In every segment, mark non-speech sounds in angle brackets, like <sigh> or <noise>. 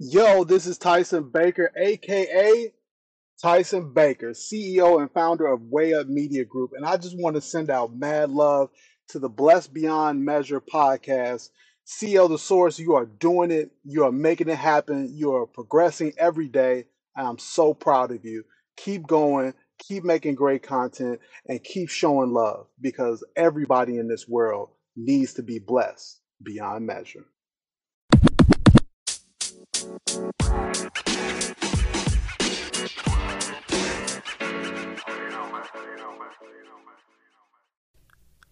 Yo, this is Tyson Baker, aka Tyson Baker, CEO and founder of Way Up Media Group. And I just want to send out mad love to the Blessed Beyond Measure podcast. CEO The Source, you are doing it. You are making it happen. You are progressing every day. I'm so proud of you. Keep going, keep making great content, and keep showing love because everybody in this world needs to be blessed beyond measure.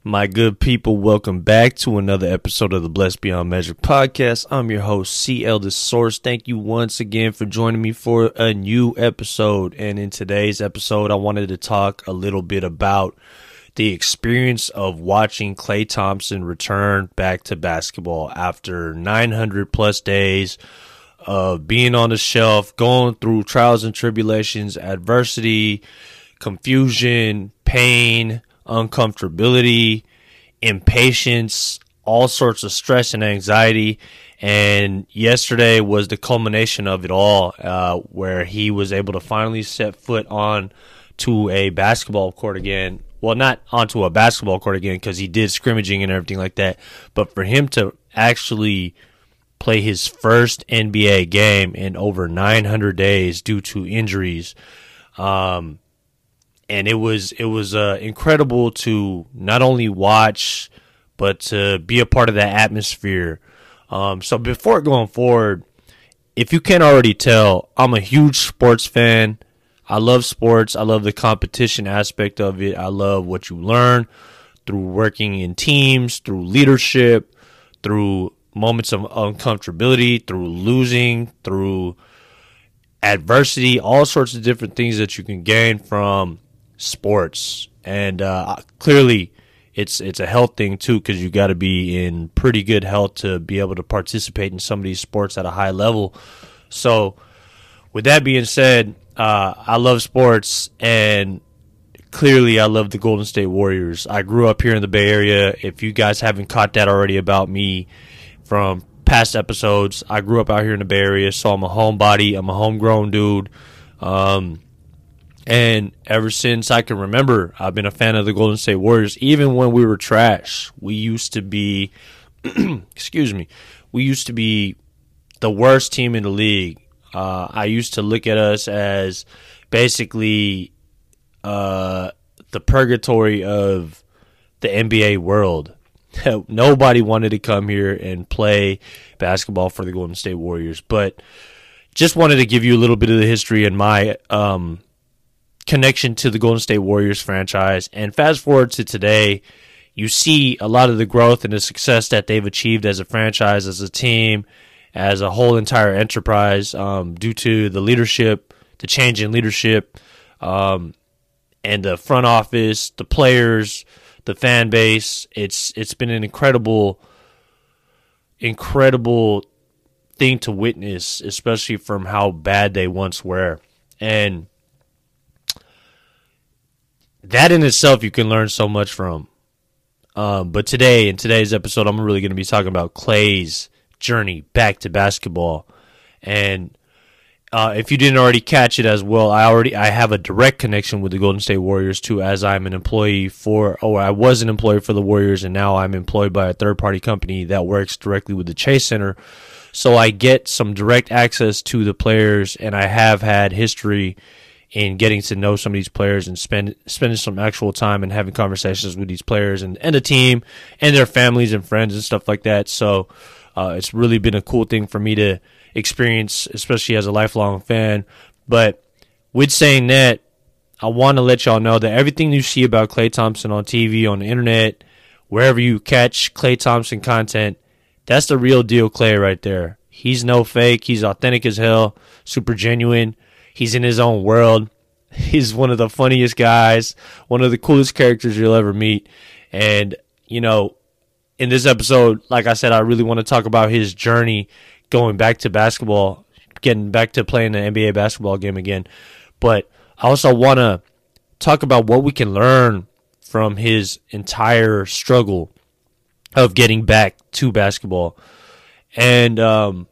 My good people, welcome back to another episode of the Blessed Beyond Measure podcast. I'm your host, CL The Source. Thank you once again for joining me for a new episode. And in today's episode, I wanted to talk a little bit about the experience of watching Klay Thompson return back to basketball after 900 plus days of being on the shelf, going through trials and tribulations, adversity, confusion, pain, uncomfortability, impatience, all sorts of stress and anxiety. And yesterday was the culmination of it all, uh, where he was able to finally set foot on to a basketball court again. Well, not onto a basketball court again because he did scrimmaging and everything like that. But for him to actually play his first NBA game in over 900 days due to injuries, um, and it was it was uh, incredible to not only watch but to be a part of that atmosphere. Um, so before going forward, if you can't already tell, I'm a huge sports fan. I love sports. I love the competition aspect of it. I love what you learn through working in teams, through leadership, through moments of uncomfortability, through losing, through adversity, all sorts of different things that you can gain from sports, and uh, clearly it's it's a health thing too because you got to be in pretty good health to be able to participate in some of these sports at a high level. So, with that being said, uh, I love sports and clearly I love the Golden State Warriors. I grew up here in the Bay Area. If you guys haven't caught that already about me from past episodes, I grew up out here in the Bay Area, so I'm a homebody. I'm a homegrown dude. Um, and ever since I can remember, I've been a fan of the Golden State Warriors. Even when we were trash, we used to be, <clears throat> excuse me, we used to be the worst team in the league. Uh, I used to look at us as basically uh, the purgatory of the NBA world. Nobody wanted to come here and play basketball for the Golden State Warriors, but just wanted to give you a little bit of the history and my um, connection to the Golden State Warriors franchise. And fast forward to today, you see a lot of the growth and the success that they've achieved as a franchise, as a team, as a whole entire enterprise um, due to the leadership, the change in leadership, um, and the front office, the players, the fan base. It's it's been an incredible, incredible thing to witness, especially from how bad they once were. And that in itself you can learn so much from. Um, but today, in today's episode, I'm really going to be talking about Klay's journey back to basketball. And uh, if you didn't already catch it as well, I already I have a direct connection with the Golden State Warriors too, as I'm an employee for, or I was an employee for the Warriors, and now I'm employed by a third party company that works directly with the Chase Center. So I get some direct access to the players, and I have had history in getting to know some of these players and spend spending some actual time and having conversations with these players and, and the team and their families and friends and stuff like that. So uh, it's really been a cool thing for me to experience, especially as a lifelong fan. But with saying that, I want to let y'all know that everything you see about Klay Thompson on TV, on the internet, wherever you catch Klay Thompson content, that's the real deal Klay right there. He's no fake. He's authentic as hell, super genuine. He's in his own world. <laughs> He's one of the funniest guys, one of the coolest characters you'll ever meet. And, you know, in this episode, like I said, I really want to talk about his journey going back to basketball, getting back to playing the NBA basketball game again. But I also want to talk about what we can learn from his entire struggle of getting back to basketball. And um,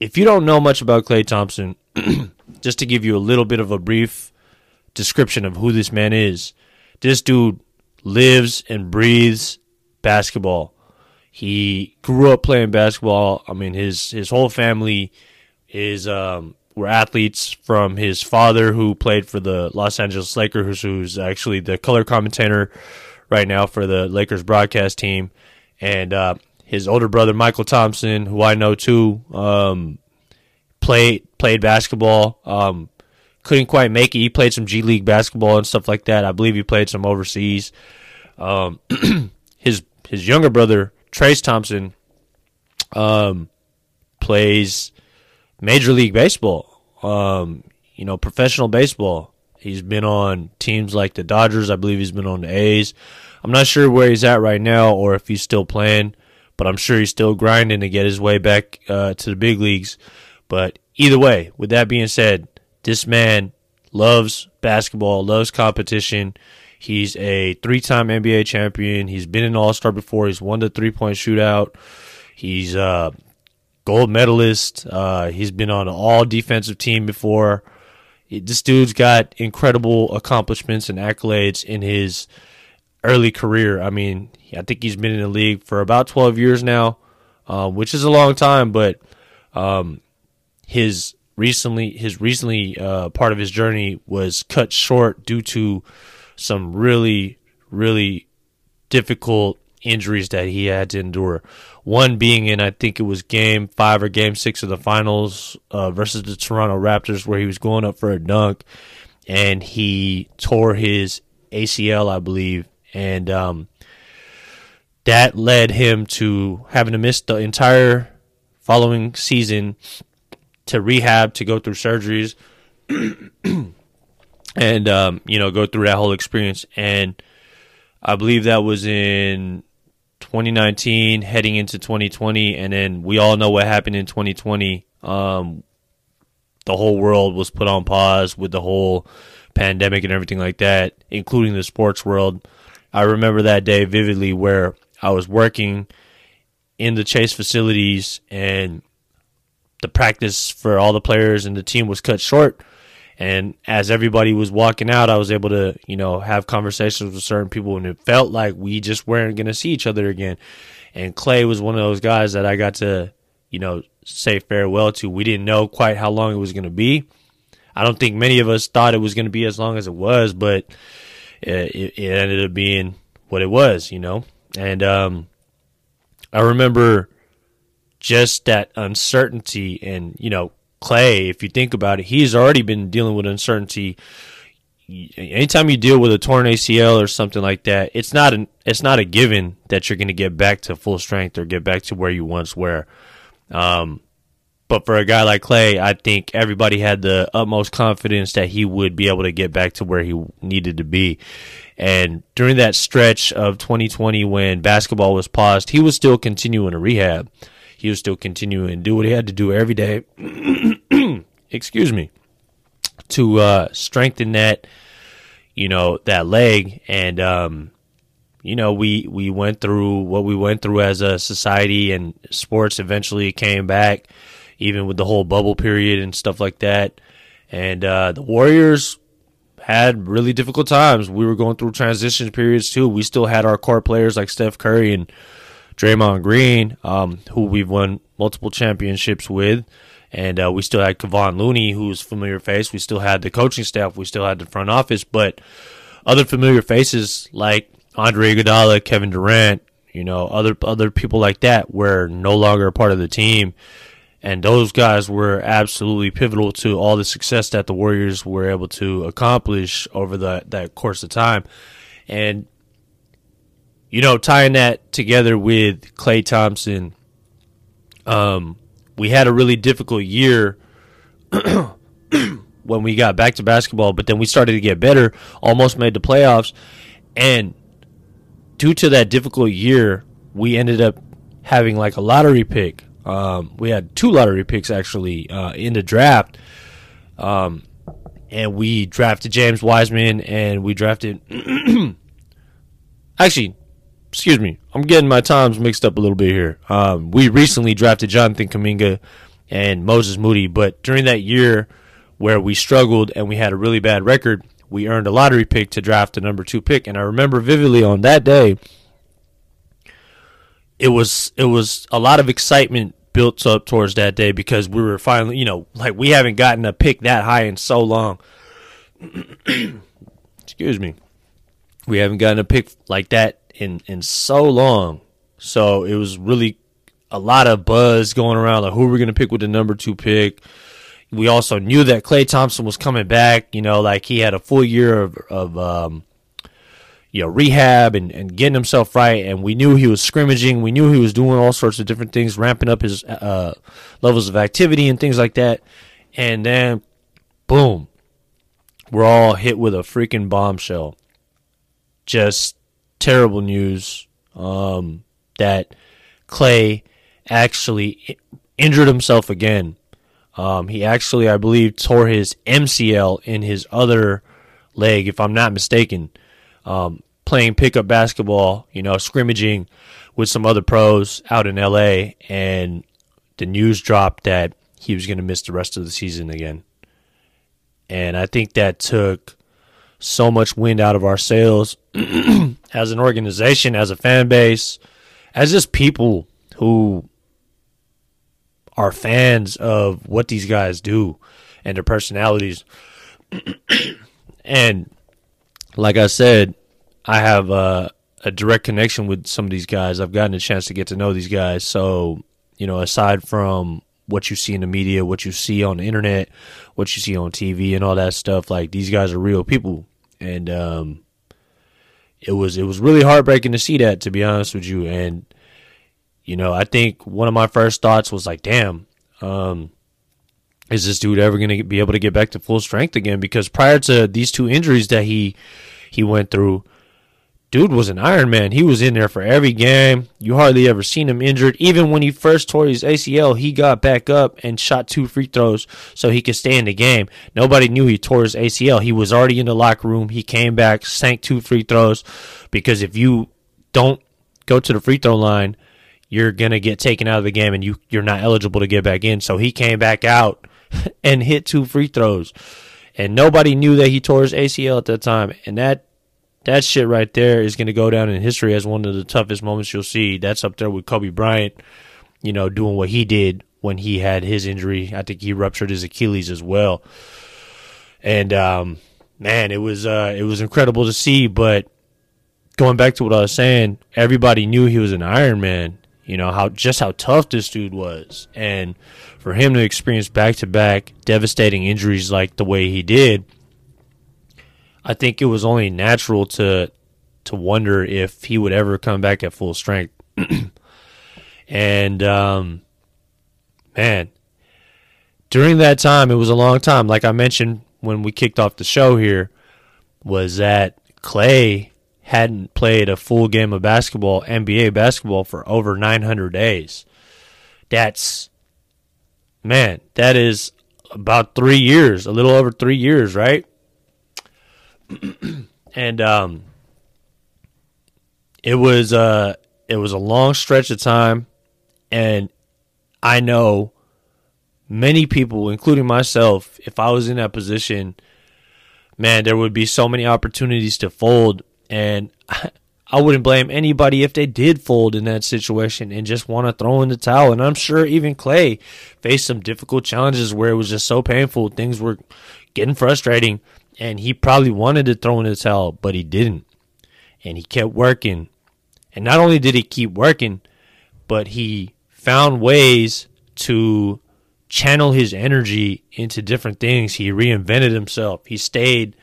if you don't know much about Klay Thompson, <clears throat> just to give you a little bit of a brief description of who this man is, this dude lives and breathes basketball. He grew up playing basketball. I mean, his his whole family is um, were athletes from his father who played for the Los Angeles Lakers, who's actually the color commentator right now for the Lakers broadcast team, and uh, his older brother Mychel Thompson, who I know too, um, played played basketball. Um, couldn't quite make it. He played some G League basketball and stuff like that. I believe he played some overseas. Um, <clears throat> his his younger brother Trayce Thompson um, plays Major League Baseball. Um, you know, professional baseball. He's been on teams like the Dodgers. I believe he's been on the A's. I'm not sure where he's at right now or if he's still playing, but I'm sure he's still grinding to get his way back uh, to the big leagues. But either way, with that being said, this man loves basketball, loves competition. He's a three time NBA champion. He's been an all star before. He's won the three point shootout. He's a gold medalist. Uh, he's been on an all defensive team before. This dude's got incredible accomplishments and accolades in his early career. I mean, I think he's been in the league for about 12 years now, uh, which is a long time, but um, his recently his recently uh, part of his journey was cut short due to some really really difficult injuries that he had to endure. One being in I think it was game five or game six of the finals uh, versus the Toronto Raptors, where he was going up for a dunk and he tore his ACL, I believe, and um, that led him to having to miss the entire following season to rehab to go through surgeries <clears throat> and um, you know go through that whole experience. And i believe that was in 2019 heading into 2020 and then we all know what happened in 2020 um, the whole world was put on pause with the whole pandemic and everything like that including the sports world. I remember that day vividly where i was working in the chase facilities and the practice for all the players and the team was cut short. And as everybody was walking out, I was able to, you know, have conversations with certain people, and it felt like we just weren't going to see each other again. And Klay was one of those guys that I got to, you know, say farewell to. We didn't know quite how long it was going to be. I don't think many of us thought it was going to be as long as it was, but it, it ended up being what it was, you know. And um, I remember just that uncertainty and you know Klay if you think about it he's already been dealing with uncertainty. Anytime you deal with a torn ACL or something like that it's not an it's not a given that you're going to get back to full strength or get back to where you once were. Um, but for a guy like Klay, I think everybody had the utmost confidence that he would be able to get back to where he needed to be. And during that stretch of 2020 when basketball was paused he was still continuing to rehab he was still continuing to do what he had to do every day. <clears throat> excuse me, to uh, strengthen that, you know, that leg. And um, you know, we we went through what we went through as a society, and sports eventually came back, even with the whole bubble period and stuff like that. And uh, the Warriors had really difficult times. We were going through transition periods too. We still had our core players like Steph Curry and Draymond Green, um, who we've won multiple championships with. And uh, we still had Kevon Looney, who's familiar face. We still had the coaching staff. We still had the front office. But other familiar faces like Andre Iguodala, Kevin Durant, you know, other other people like that were no longer a part of the team. And those guys were absolutely pivotal to all the success that the Warriors were able to accomplish over the, that course of time. And you know, tying that together with Klay Thompson, um, we had a really difficult year <clears throat> when we got back to basketball, but then we started to get better, almost made the playoffs. And due to that difficult year, we ended up having like a lottery pick. Um, we had two lottery picks actually uh, in the draft. Um, and we drafted James Wiseman and we drafted. <clears throat> actually, excuse me, I'm getting my times mixed up a little bit here. Um, we recently drafted Jonathan Kuminga, and Moses Moody. But during that year where we struggled and we had a really bad record, we earned a lottery pick to draft the number two pick. And I remember vividly on that day, it was it was a lot of excitement built up towards that day because we were finally, you know, like we haven't gotten a pick that high in so long. <clears throat> Excuse me. We haven't gotten a pick like that in in so long. So it was really a lot of buzz going around like who we're going to pick with the number 2 pick. We also knew that Klay Thompson was coming back, you know, like he had a full year of of um you know, rehab and, and getting himself right. And we knew he was scrimmaging. We knew he was doing all sorts of different things, ramping up his uh, levels of activity and things like that. And then, boom, we're all hit with a freaking bombshell. Just terrible news um, that Klay actually injured himself again. Um, he actually, I believe, tore his MCL in his other leg, if I'm not mistaken um, playing pickup basketball, you know, scrimmaging with some other pros out in LA, and the news dropped that he was going to miss the rest of the season again. And I think that took so much wind out of our sails <clears throat> as an organization, as a fan base, as just people who are fans of what these guys do and their personalities. <clears throat> and like I said, I have uh, a direct connection with some of these guys. I've gotten a chance to get to know these guys. So, you know, aside from what you see in the media, what you see on the internet, what you see on TV, and all that stuff, like these guys are real people, and um, it was it was really heartbreaking to see that, to be honest with you. And you know, I think one of my first thoughts was like, damn. Um, is this dude ever going to be able to get back to full strength again? Because prior to these two injuries that he he went through, dude was an Iron Man. He was in there for every game. You hardly ever seen him injured. Even when he first tore his ACL, he got back up and shot two free throws so he could stay in the game. Nobody knew he tore his ACL. He was already in the locker room. He came back, sank two free throws because if you don't go to the free throw line, you're gonna get taken out of the game and you you're not eligible to get back in. So he came back out <laughs> and hit two free throws. And nobody knew that he tore his ACL at that time. And that that shit right there is going to go down in history as one of the toughest moments you'll see. That's up there with Kobe Bryant, you know, doing what he did when he had his injury. I think he ruptured his Achilles as well. And um, man, it was uh, it was incredible to see. But going back to what I was saying, everybody knew he was an Iron Man. You know how just how tough this dude was, and for him to experience back to back devastating injuries like the way he did, I think it was only natural to to wonder if he would ever come back at full strength. <clears throat> and um, man, during that time, it was a long time. Like I mentioned when we kicked off the show here, was that Klay hadn't played a full game of basketball, NBA basketball, for over 900 days. That's man, that is about three years, a little over three years, right? <clears throat> and um, it was uh, it was a long stretch of time, and I know many people, including myself, if I was in that position, man, there would be so many opportunities to fold, and <laughs> I wouldn't blame anybody if they did fold in that situation and just want to throw in the towel. And I'm sure even Klay faced some difficult challenges where it was just so painful. Things were getting frustrating. And he probably wanted to throw in his towel, but he didn't. And he kept working. And not only did he keep working, but he found ways to channel his energy into different things. He reinvented himself. He stayed,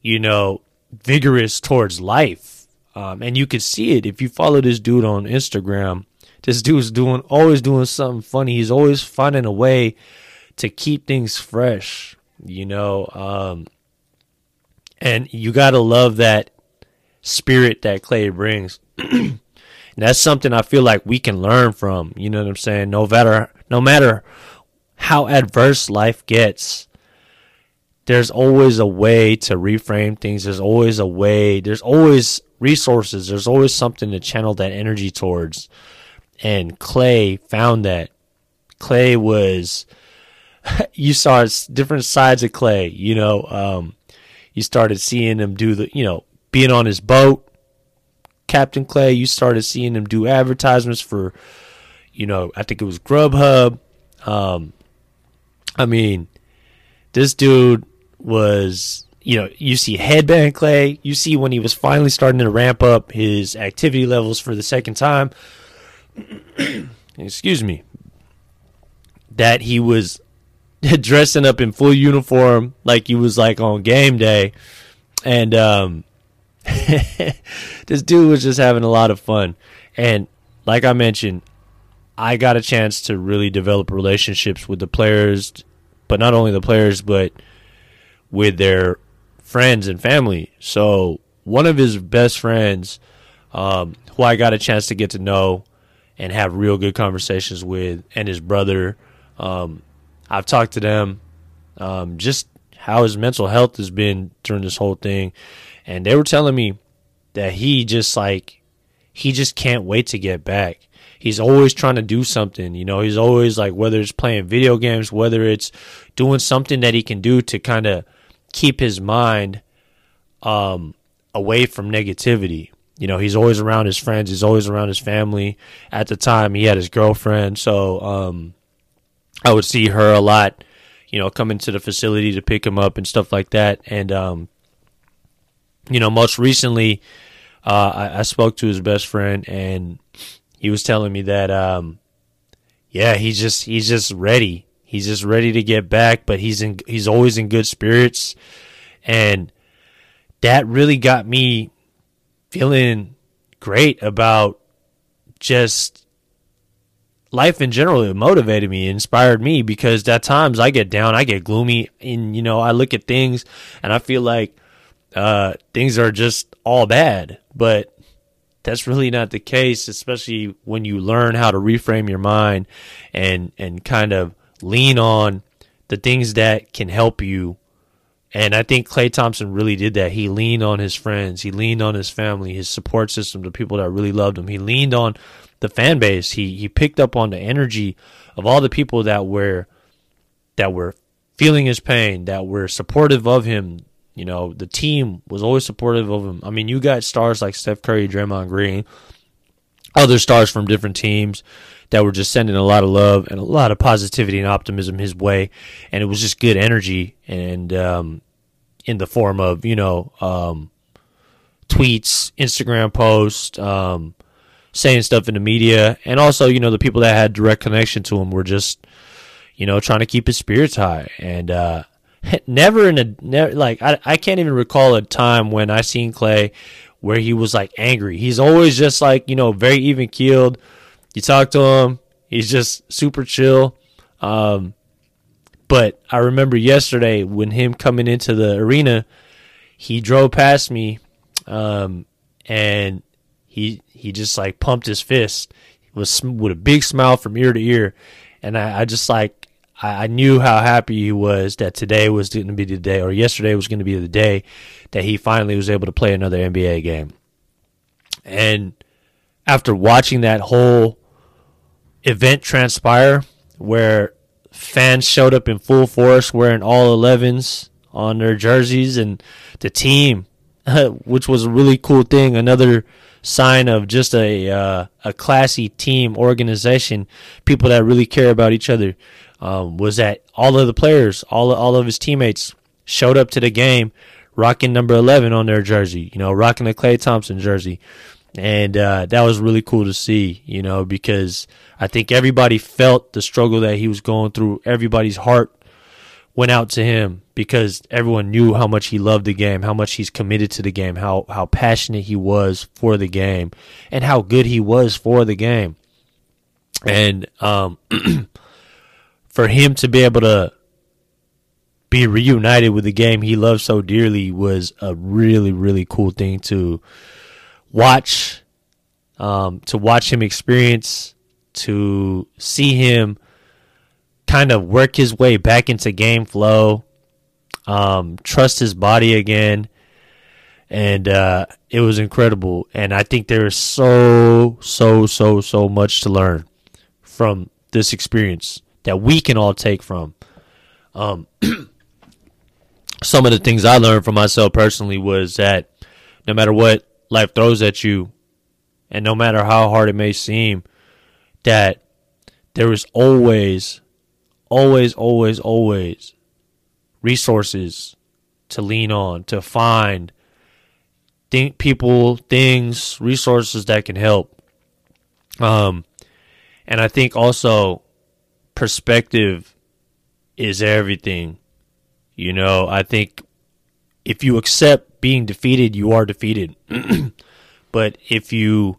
you know, vigorous towards life um, and you can see it if you follow this dude on Instagram. This dude's doing always doing something funny. He's always finding a way to keep things fresh, you know. Um, and you gotta love that spirit that Klay brings. <clears throat> and that's something I feel like we can learn from. You know what I'm saying? No matter no matter how adverse life gets, there's always a way to reframe things. There's always a way. There's always resources. There's always something to channel that energy towards. And Klay found that. Klay was <laughs> you saw different sides of Klay. You know, um, you started seeing him do the, you know, being on his boat, Captain Klay. You started seeing him do advertisements for, you know, I think it was Grubhub. Um, I mean, this dude was, you know, you see headband Klay. You see when he was finally starting to ramp up his activity levels for the second time. <clears throat> Excuse me. That he was <laughs> dressing up in full uniform like he was like on game day. And um <laughs> this dude was just having a lot of fun. And like i mentioned i got a chance to really develop relationships with the players but not only the players but with their friends and family. So one of his best friends um, who i got a chance to get to know and have real good conversations with and his brother um, I've talked to them um, just how his mental health has been during this whole thing, and they were telling me that he just like he just can't wait to get back. He's always trying to do something, you know. He's always like whether it's playing video games, whether it's doing something that he can do to kind of keep his mind um, away from negativity. You know, he's always around his friends. He's always around his family. At the time, he had his girlfriend, so um, I would see her a lot, you know, coming to the facility to pick him up and stuff like that. And, um, you know, most recently, uh, I, I, spoke to his best friend and he was telling me that, um, yeah, he's just, he's just ready. He's just ready to get back, but he's in, he's always in good spirits. And that really got me feeling great about just life in general it motivated me inspired me because at times i get down i get gloomy and you know i look at things and i feel like uh, things are just all bad but that's really not the case especially when you learn how to reframe your mind and and kind of lean on the things that can help you and I think Klay Thompson really did that. He leaned on his friends. He leaned on his family, his support system, the people that really loved him. He leaned on the fan base. He he picked up on the energy of all the people that were that were feeling his pain, that were supportive of him. You know, the team was always supportive of him. I mean, you got stars like Steph Curry, Draymond Green, other stars from different teams that were just sending a lot of love and a lot of positivity and optimism his way, and it was just good energy and um, in the form of you know um, tweets, Instagram posts, um, saying stuff in the media, and also you know the people that had direct connection to him were just you know trying to keep his spirits high, and uh, <laughs> never in a never, like I I can't even recall a time when I seen Klay where he was like angry. He's always just like you know very even keeled. You talk to him, he's just super chill. Um, but I remember yesterday when him coming into the arena, he drove past me, um, and he he just like pumped his fist was with a big smile from ear to ear, and I, I just like I, I knew how happy he was that today was going to be the day, or yesterday was going to be the day that he finally was able to play another NBA game. And after watching that whole event transpire, where fans showed up in full force wearing all 11s on their jerseys, and the team, <laughs> which was a really cool thing, another sign of just a uh, a classy team organization, people that really care about each other. Um, was that all of the players, all all of his teammates showed up to the game rocking number eleven on their jersey, you know, rocking the Klay Thompson jersey, and uh, that was really cool to see, you know, because I think everybody felt the struggle that he was going through. Everybody's heart went out to him because everyone knew how much he loved the game, how much he's committed to the game, how how passionate he was for the game, and how good he was for the game. And um, <clears throat> for him to be able to be reunited with the game he loved so dearly was a really really cool thing to watch um, to watch him experience to see him kind of work his way back into game flow, um, trust his body again, and uh, it was incredible. And I think there is so, so, so, so much to learn from this experience. that we can all take from. Um, <clears throat> some of the things I learned from myself personally was that no matter what life throws at you, and no matter how hard it may seem, that there is always, always, always, always resources to lean on, to find think people, things, resources that can help. Um, and I think also perspective is everything. You know, I think if you accept being defeated, you are defeated. <clears throat> but if you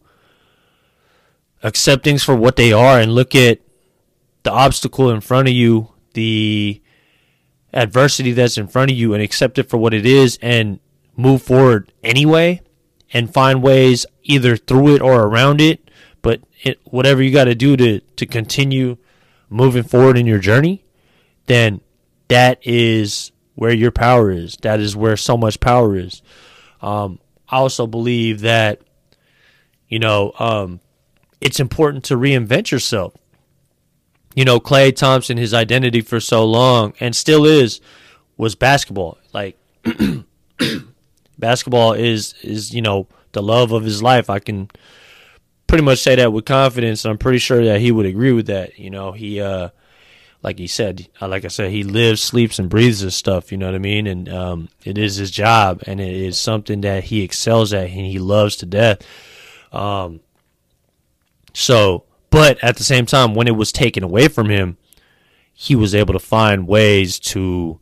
accept things for what they are and look at the obstacle in front of you, the adversity that's in front of you, and accept it for what it is and move forward anyway and find ways either through it or around it, but it, whatever you got to do to to continue moving forward in your journey, then that is where your power is. That is where so much power is. Um, I also believe that you know um, it's important to reinvent yourself. You know, Klay Thompson, his identity for so long and still is was basketball. Like <clears throat> basketball is is you know the love of his life. I can pretty much say that with confidence. and I'm pretty sure that he would agree with that. You know, he uh, like he said, uh, like I said, he lives, sleeps, and breathes this stuff. You know what I mean? And um, it is his job, and it is something that he excels at, and he loves to death. Um, so, but at the same time, when it was taken away from him, he was able to find ways to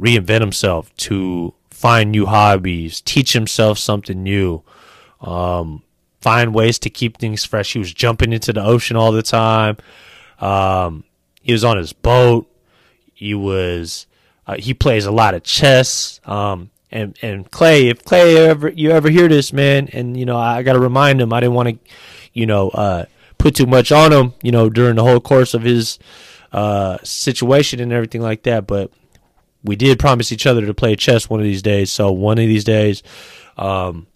reinvent himself, to find new hobbies, teach himself something new, um, find ways to keep things fresh. He was jumping into the ocean all the time. Um, he was on his boat. He was uh, he plays a lot of chess. Um, and and Klay, if Klay ever you ever hear this, man, and you know I got to remind him, I didn't want to, you know, uh, put too much on him, you know, during the whole course of his uh, situation and everything like that. But we did promise each other to play chess one of these days. So one of these days, um,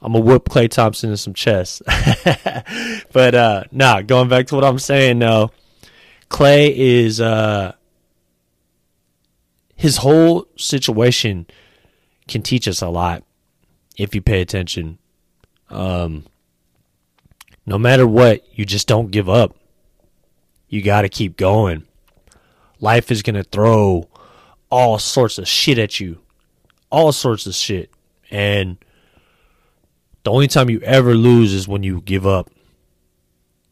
I'm gonna whoop Klay Thompson in some chess. <laughs> but uh, nah, going back to what I'm saying though, Klay is uh, his whole situation can teach us a lot if you pay attention. Um, no matter what, you just don't give up. You got to keep going. Life is going to throw all sorts of shit at you. All sorts of shit. And the only time you ever lose is when you give up.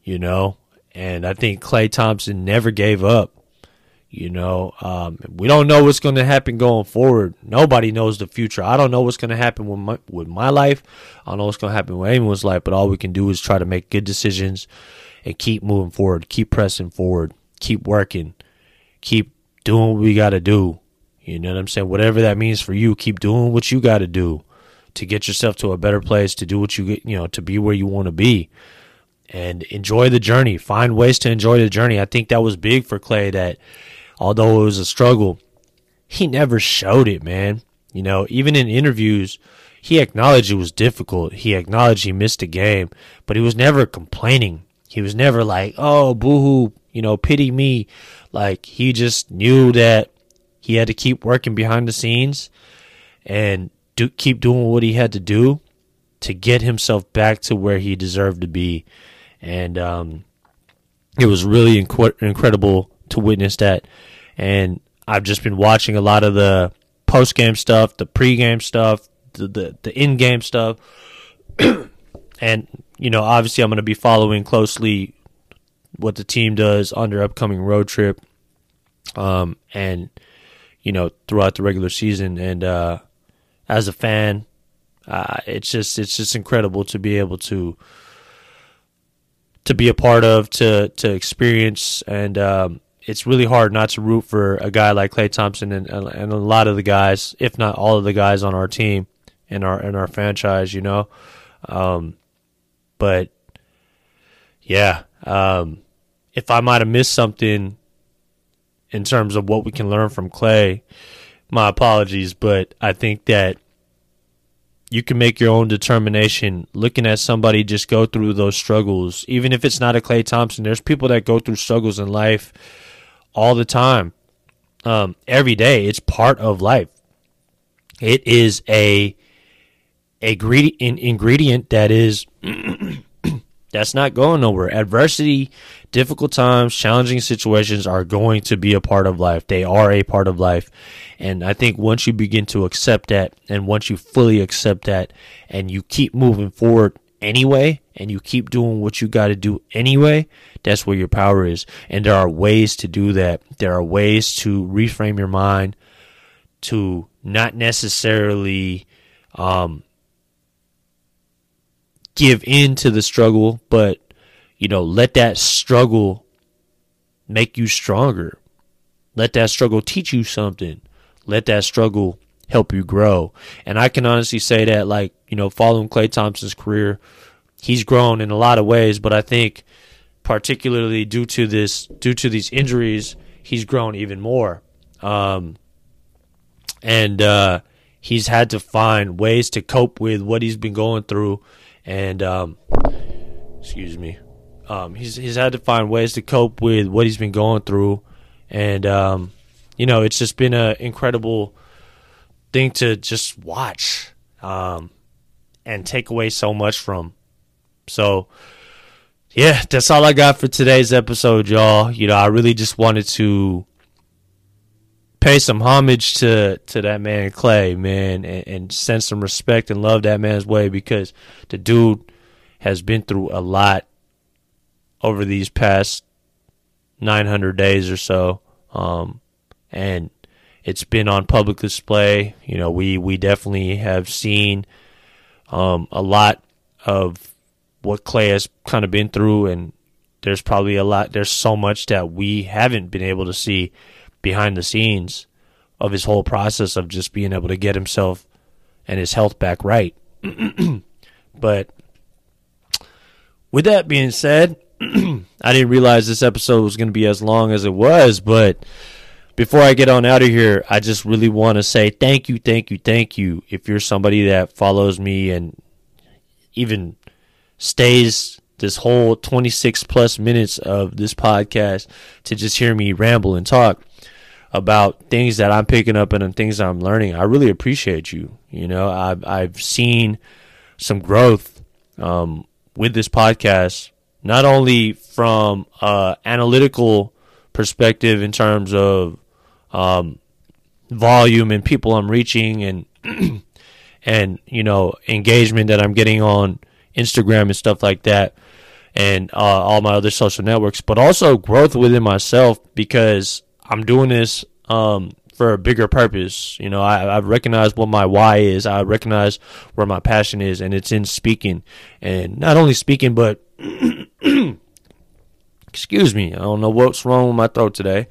You know? And I think Klay Thompson never gave up. You know, um, we don't know what's going to happen going forward. Nobody knows the future. I don't know what's going to happen with my, with my life. I don't know what's going to happen with anyone's life, but all we can do is try to make good decisions and keep moving forward, keep pressing forward, keep working, keep doing what we got to do. You know what I'm saying? Whatever that means for you, keep doing what you got to do to get yourself to a better place, to do what you get, you know, to be where you want to be. And enjoy the journey. Find ways to enjoy the journey. I think that was big for Klay that although it was a struggle, he never showed it, man. You know, even in interviews, he acknowledged it was difficult. He acknowledged he missed a game, but he was never complaining. He was never like, oh, boohoo, you know, pity me. Like, he just knew that he had to keep working behind the scenes and do, keep doing what he had to do to get himself back to where he deserved to be. And um, it was really inc- incredible to witness that. And I've just been watching a lot of the post game stuff, the pre game stuff, the, the, the in game stuff. <clears throat> and, you know, obviously I'm going to be following closely what the team does on their upcoming road trip. Um, and you know, throughout the regular season. And uh, as a fan, uh, it's just it's just incredible to be able to to be a part of, to to experience, and um, it's really hard not to root for a guy like Klay Thompson and and a lot of the guys, if not all of the guys on our team and our in our franchise, you know. Um, but yeah, um, if I might have missed something in terms of what we can learn from Klay, My apologies, but I think that you can make your own determination looking at somebody just go through those struggles. Even if it's not a Klay Thompson, there's people that go through struggles in life all the time, um, every day. It's part of life. It is a a greedy, an ingredient that is <clears throat> that's not going nowhere. Adversity, difficult times, challenging situations are going to be a part of life. They are a part of life. And I think once you begin to accept that and once you fully accept that and you keep moving forward anyway and you keep doing what you got to do anyway, that's where your power is. And there are ways to do that. There are ways to reframe your mind to not necessarily um, give in to the struggle, but you know, let that struggle make you stronger. Let that struggle teach you something. Let that struggle help you grow. And I can honestly say that, like, you know, following Klay Thompson's career, he's grown in a lot of ways, but I think particularly due to this, due to these injuries, he's grown even more. Um, and, uh, he's had to find ways to cope with what he's been going through and um, excuse me, um, he's he's had to find ways to cope with what he's been going through, and um, you know, it's just been an incredible thing to just watch um, and take away so much from. So, yeah, that's all I got for today's episode, y'all. You know, I really just wanted to pay some homage to to that man Klay, man, and, and, send some respect and love that man's way because the dude has been through a lot over these past 900 days or so, um, and it's been on public display. You know, we we definitely have seen um, a lot of what Klay has kind of been through, and there's probably a lot. There's so much that we haven't been able to see behind the scenes of his whole process of just being able to get himself and his health back right. <clears throat> but with that being said, <clears throat> I didn't realize this episode was going to be as long as it was, but before I get on out of here, I just really want to say thank you, thank you, thank you. If you're somebody that follows me and even stays this whole 26 plus minutes of this podcast to just hear me ramble and talk, about things that I'm picking up and things I'm learning. I really appreciate you. You know, I've I've seen some growth um, with this podcast, not only from uh, analytical perspective in terms of um, volume and people I'm reaching and <clears throat> and you know engagement that I'm getting on Instagram and stuff like that and uh, all my other social networks, but also growth within myself because I'm doing this um, for a bigger purpose. You know, I, I recognize what my why is. I recognize where my passion is, and it's in speaking, and not only speaking, but <clears throat> excuse me, I don't know what's wrong with my throat today,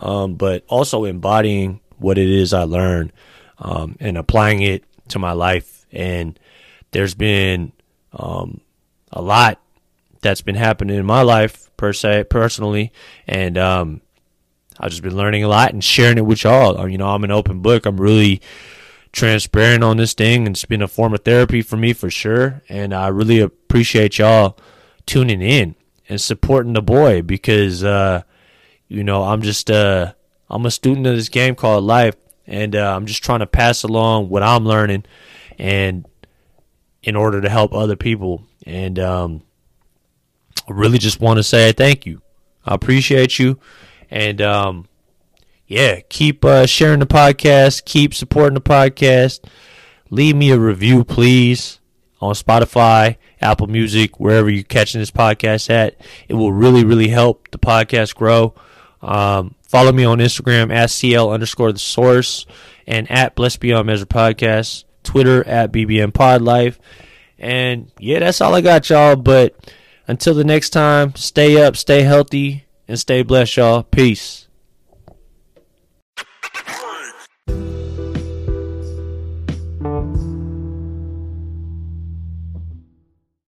um, but also embodying what it is I learn um, and applying it to my life. And there's been um, a lot that's been happening in my life per se, personally, and um, I've just been learning a lot and sharing it with y'all. You know, I'm an open book. I'm really transparent on this thing, and it's been a form of therapy for me for sure. And I really appreciate y'all tuning in and supporting the boy because, uh, you know, I'm just uh, I'm a student of this game called life, and uh, I'm just trying to pass along what I'm learning, and in order to help other people. And um, I really just want to say thank you. I appreciate you. And um, yeah, keep uh, sharing the podcast, keep supporting the podcast. Leave me a review, please, on Spotify, Apple Music, wherever you're catching this podcast at. It will really, really help the podcast grow. Um, follow me on Instagram at CL underscore the source and at Bless Beyond Measure Podcast, Twitter at BBM Pod Life. And yeah, that's all I got, y'all. But until the next time, stay up, stay healthy, and stay blessed, y'all. Peace.